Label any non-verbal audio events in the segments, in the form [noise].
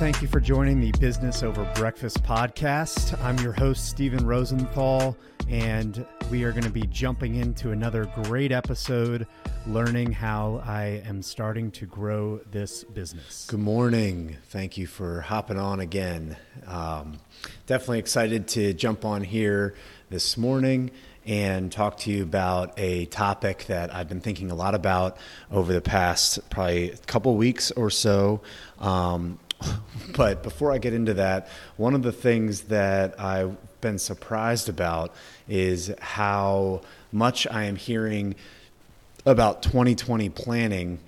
Thank you for joining the Business Over Breakfast podcast. I'm your host, Stephen Rosenthal, and we are going to be jumping into another great episode learning how I am starting to grow this business. Good morning. Thank you for hopping on again. Um, definitely excited to jump on here this morning and talk to you about a topic that I've been thinking a lot about over the past probably a couple weeks or so. Um, [laughs] but before I get into that, one of the things that I've been surprised about is how much I am hearing about 2020 planning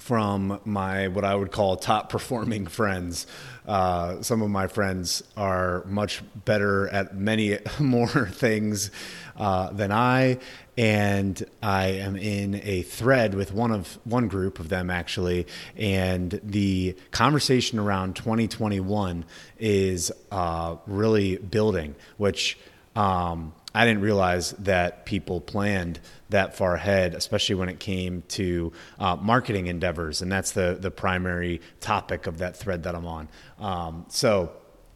from my what I would call top performing [laughs] friends. Uh, some of my friends are much better at many [laughs] more things uh, than I, and I am in a thread with one of one group of them actually, and the conversation around 2021 is uh, really building, which. Um, I didn't realize that people planned that far ahead, especially when it came to uh, marketing endeavors, and that's the the primary topic of that thread that I'm on. Um, so.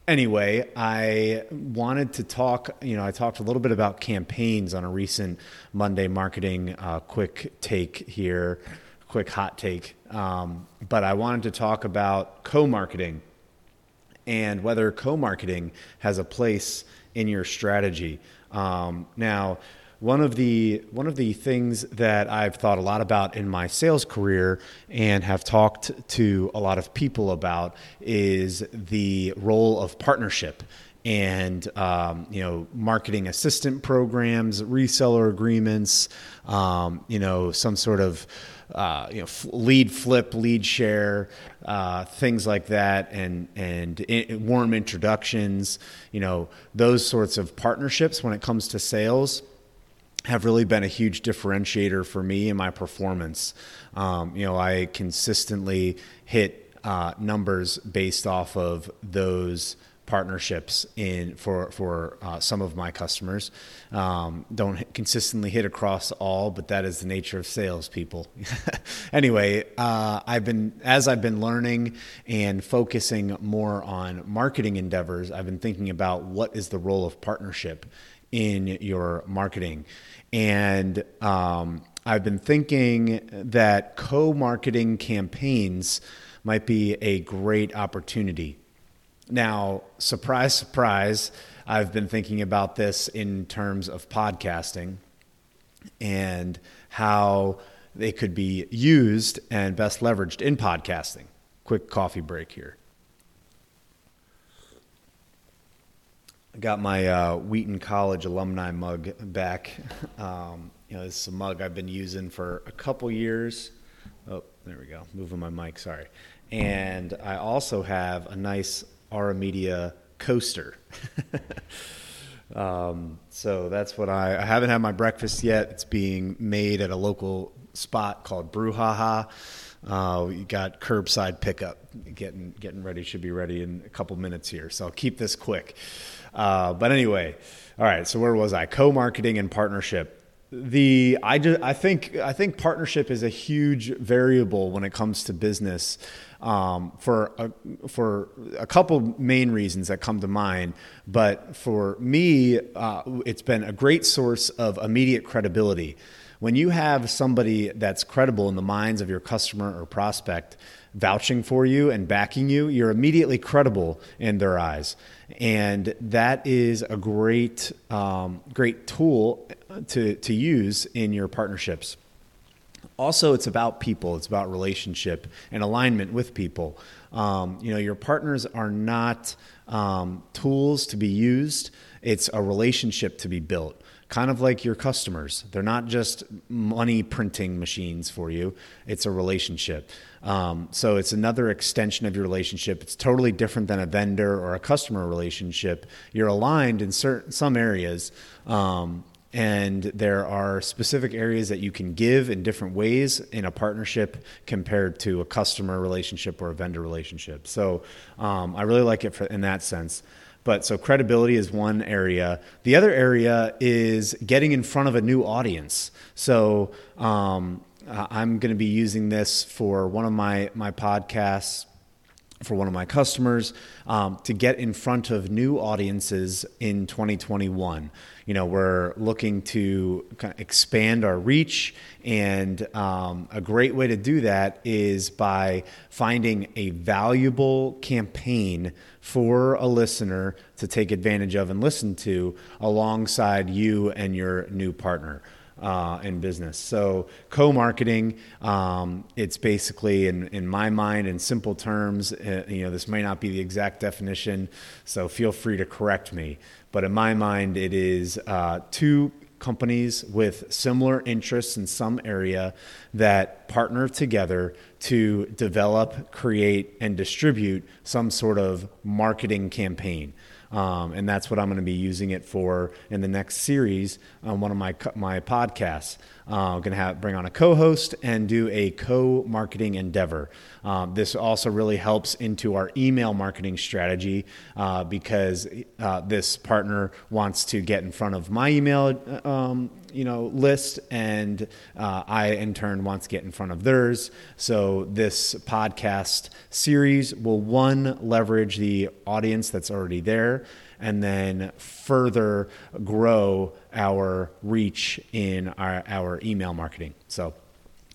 Anyway, I wanted to talk. You know, I talked a little bit about campaigns on a recent Monday marketing uh, quick take here, quick hot take. Um, but I wanted to talk about co marketing and whether co marketing has a place in your strategy. Um, now, one of the one of the things that I've thought a lot about in my sales career and have talked to a lot of people about is the role of partnership and um, you know marketing assistant programs, reseller agreements, um, you know some sort of uh, you know lead flip, lead share, uh, things like that, and and in, warm introductions. You know those sorts of partnerships when it comes to sales have really been a huge differentiator for me in my performance. Um, you know I consistently hit uh, numbers based off of those partnerships in for for uh, some of my customers. Um, don't consistently hit across all, but that is the nature of sales, people. [laughs] anyway, uh, I've been as I've been learning and focusing more on marketing endeavors. I've been thinking about what is the role of partnership in your marketing, and um, I've been thinking that co-marketing campaigns might be a great opportunity now, surprise, surprise, I've been thinking about this in terms of podcasting and how they could be used and best leveraged in podcasting. Quick coffee break here. I got my uh, Wheaton College alumni mug back. [laughs] Um, you know, this is a mug I've been using for a couple years. Oh, there we go. Moving my mic, sorry. And I also have a nice Aurra Media coaster. [laughs] um, so that's what I, I haven't had my breakfast yet. It's being made at a local spot called Brouhaha. Uh, we got curbside pickup getting getting ready. Should be ready in a couple minutes here. So I'll keep this quick. Uh, but anyway, all right. So where was I? Co-marketing and partnership the I, just, I think I think partnership is a huge variable when it comes to business um, for a, for a couple main reasons that come to mind. But for me, uh, it's been a great source of immediate credibility. When you have somebody that's credible in the minds of your customer or prospect, vouching for you and backing you, you're immediately credible in their eyes, and that is a great um, great tool to to use in your partnerships. Also, it's about people. It's about relationship and alignment with people. Um, you know, your partners are not um, tools to be used. It's a relationship to be built kind of like your customers. They're not just money printing machines for you, it's a relationship. Um, so it's another extension of your relationship. It's totally different than a vendor or a customer relationship. You're aligned in certain some areas. Um, and there are specific areas that you can give in different ways in a partnership compared to a customer relationship or a vendor relationship. So um, I really like it for, in that sense. But so credibility is one area. The other area is getting in front of a new audience. So um, I'm going to be using this for one of my my podcasts for one of my customers um, to get in front of new audiences in 2021. You know, we're looking to kind of expand our reach, and um, a great way to do that is by finding a valuable campaign for a listener to take advantage of and listen to alongside you and your new partner uh, in business. So co-marketing, um, it's basically in, in my mind, in simple terms, uh, you know, this may not be the exact definition, so feel free to correct me. But in my mind, it is uh, two companies with similar interests in some area that partner together to develop, create, and distribute some sort of marketing campaign. Um, and that's what I'm going to be using it for in the next series on one of my my podcasts. Uh, I'm going to have bring on a co-host and do a co-marketing endeavor. Um, this also really helps into our email marketing strategy uh, because uh, this partner wants to get in front of my email um, you know list and uh, i in turn want to get in front of theirs. So this podcast series will one leverage the audience that's already there and then further grow our reach in our, our email marketing. So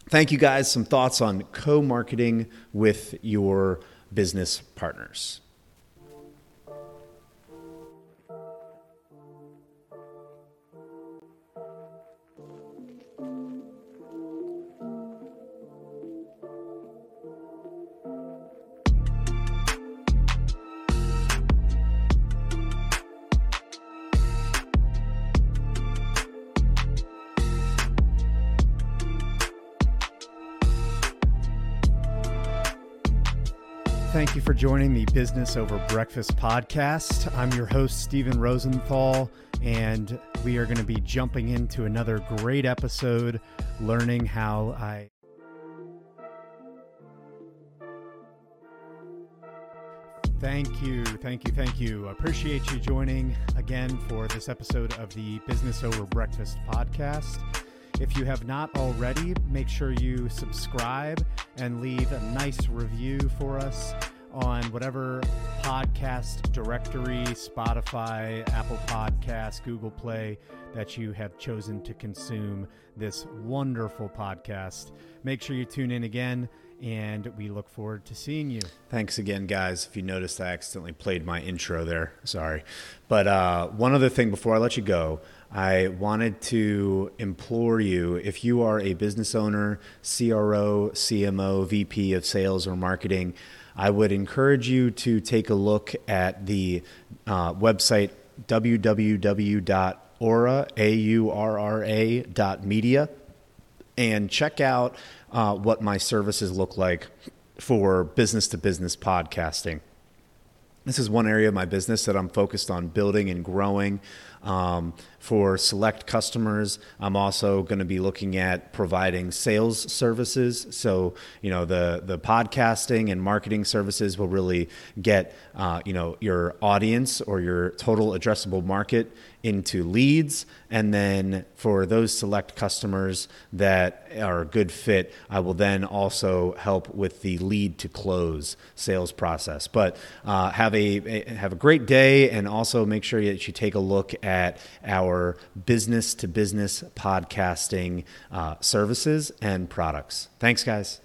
thank you guys. Some thoughts on co-marketing with your business partners Thank you for joining the Business Over Breakfast podcast. I'm your host, Stephen Rosenthal, and we are going to be jumping into another great episode learning how I. Thank you, thank you, thank you. Appreciate you joining again for this episode of the Business Over Breakfast podcast. If you have not already, make sure you subscribe and leave a nice review for us on whatever podcast directory, Spotify, Apple Podcasts, Google Play that you have chosen to consume this wonderful podcast. Make sure you tune in again and we look forward to seeing you. Thanks again, guys. If you noticed, I accidentally played my intro there. Sorry. But uh, one other thing before I let you go, I wanted to implore you if you are a business owner, CRO, CMO, VP of sales or marketing, I would encourage you to take a look at the uh, website www.aurra, A-U-R-R-A dot media and check out uh, what my services look like for business to business podcasting. This is one area of my business that I'm focused on building and growing. Um, for select customers, I'm also going to be looking at providing sales services. So, you know, the the podcasting and marketing services will really get uh, you know your audience or your total addressable market into leads, and then for those select customers that are a good fit, I will then also help with the lead to close sales process. But uh, have a have a great day, and also make sure that you take a look at our business to business podcasting uh, services and products. Thanks, guys.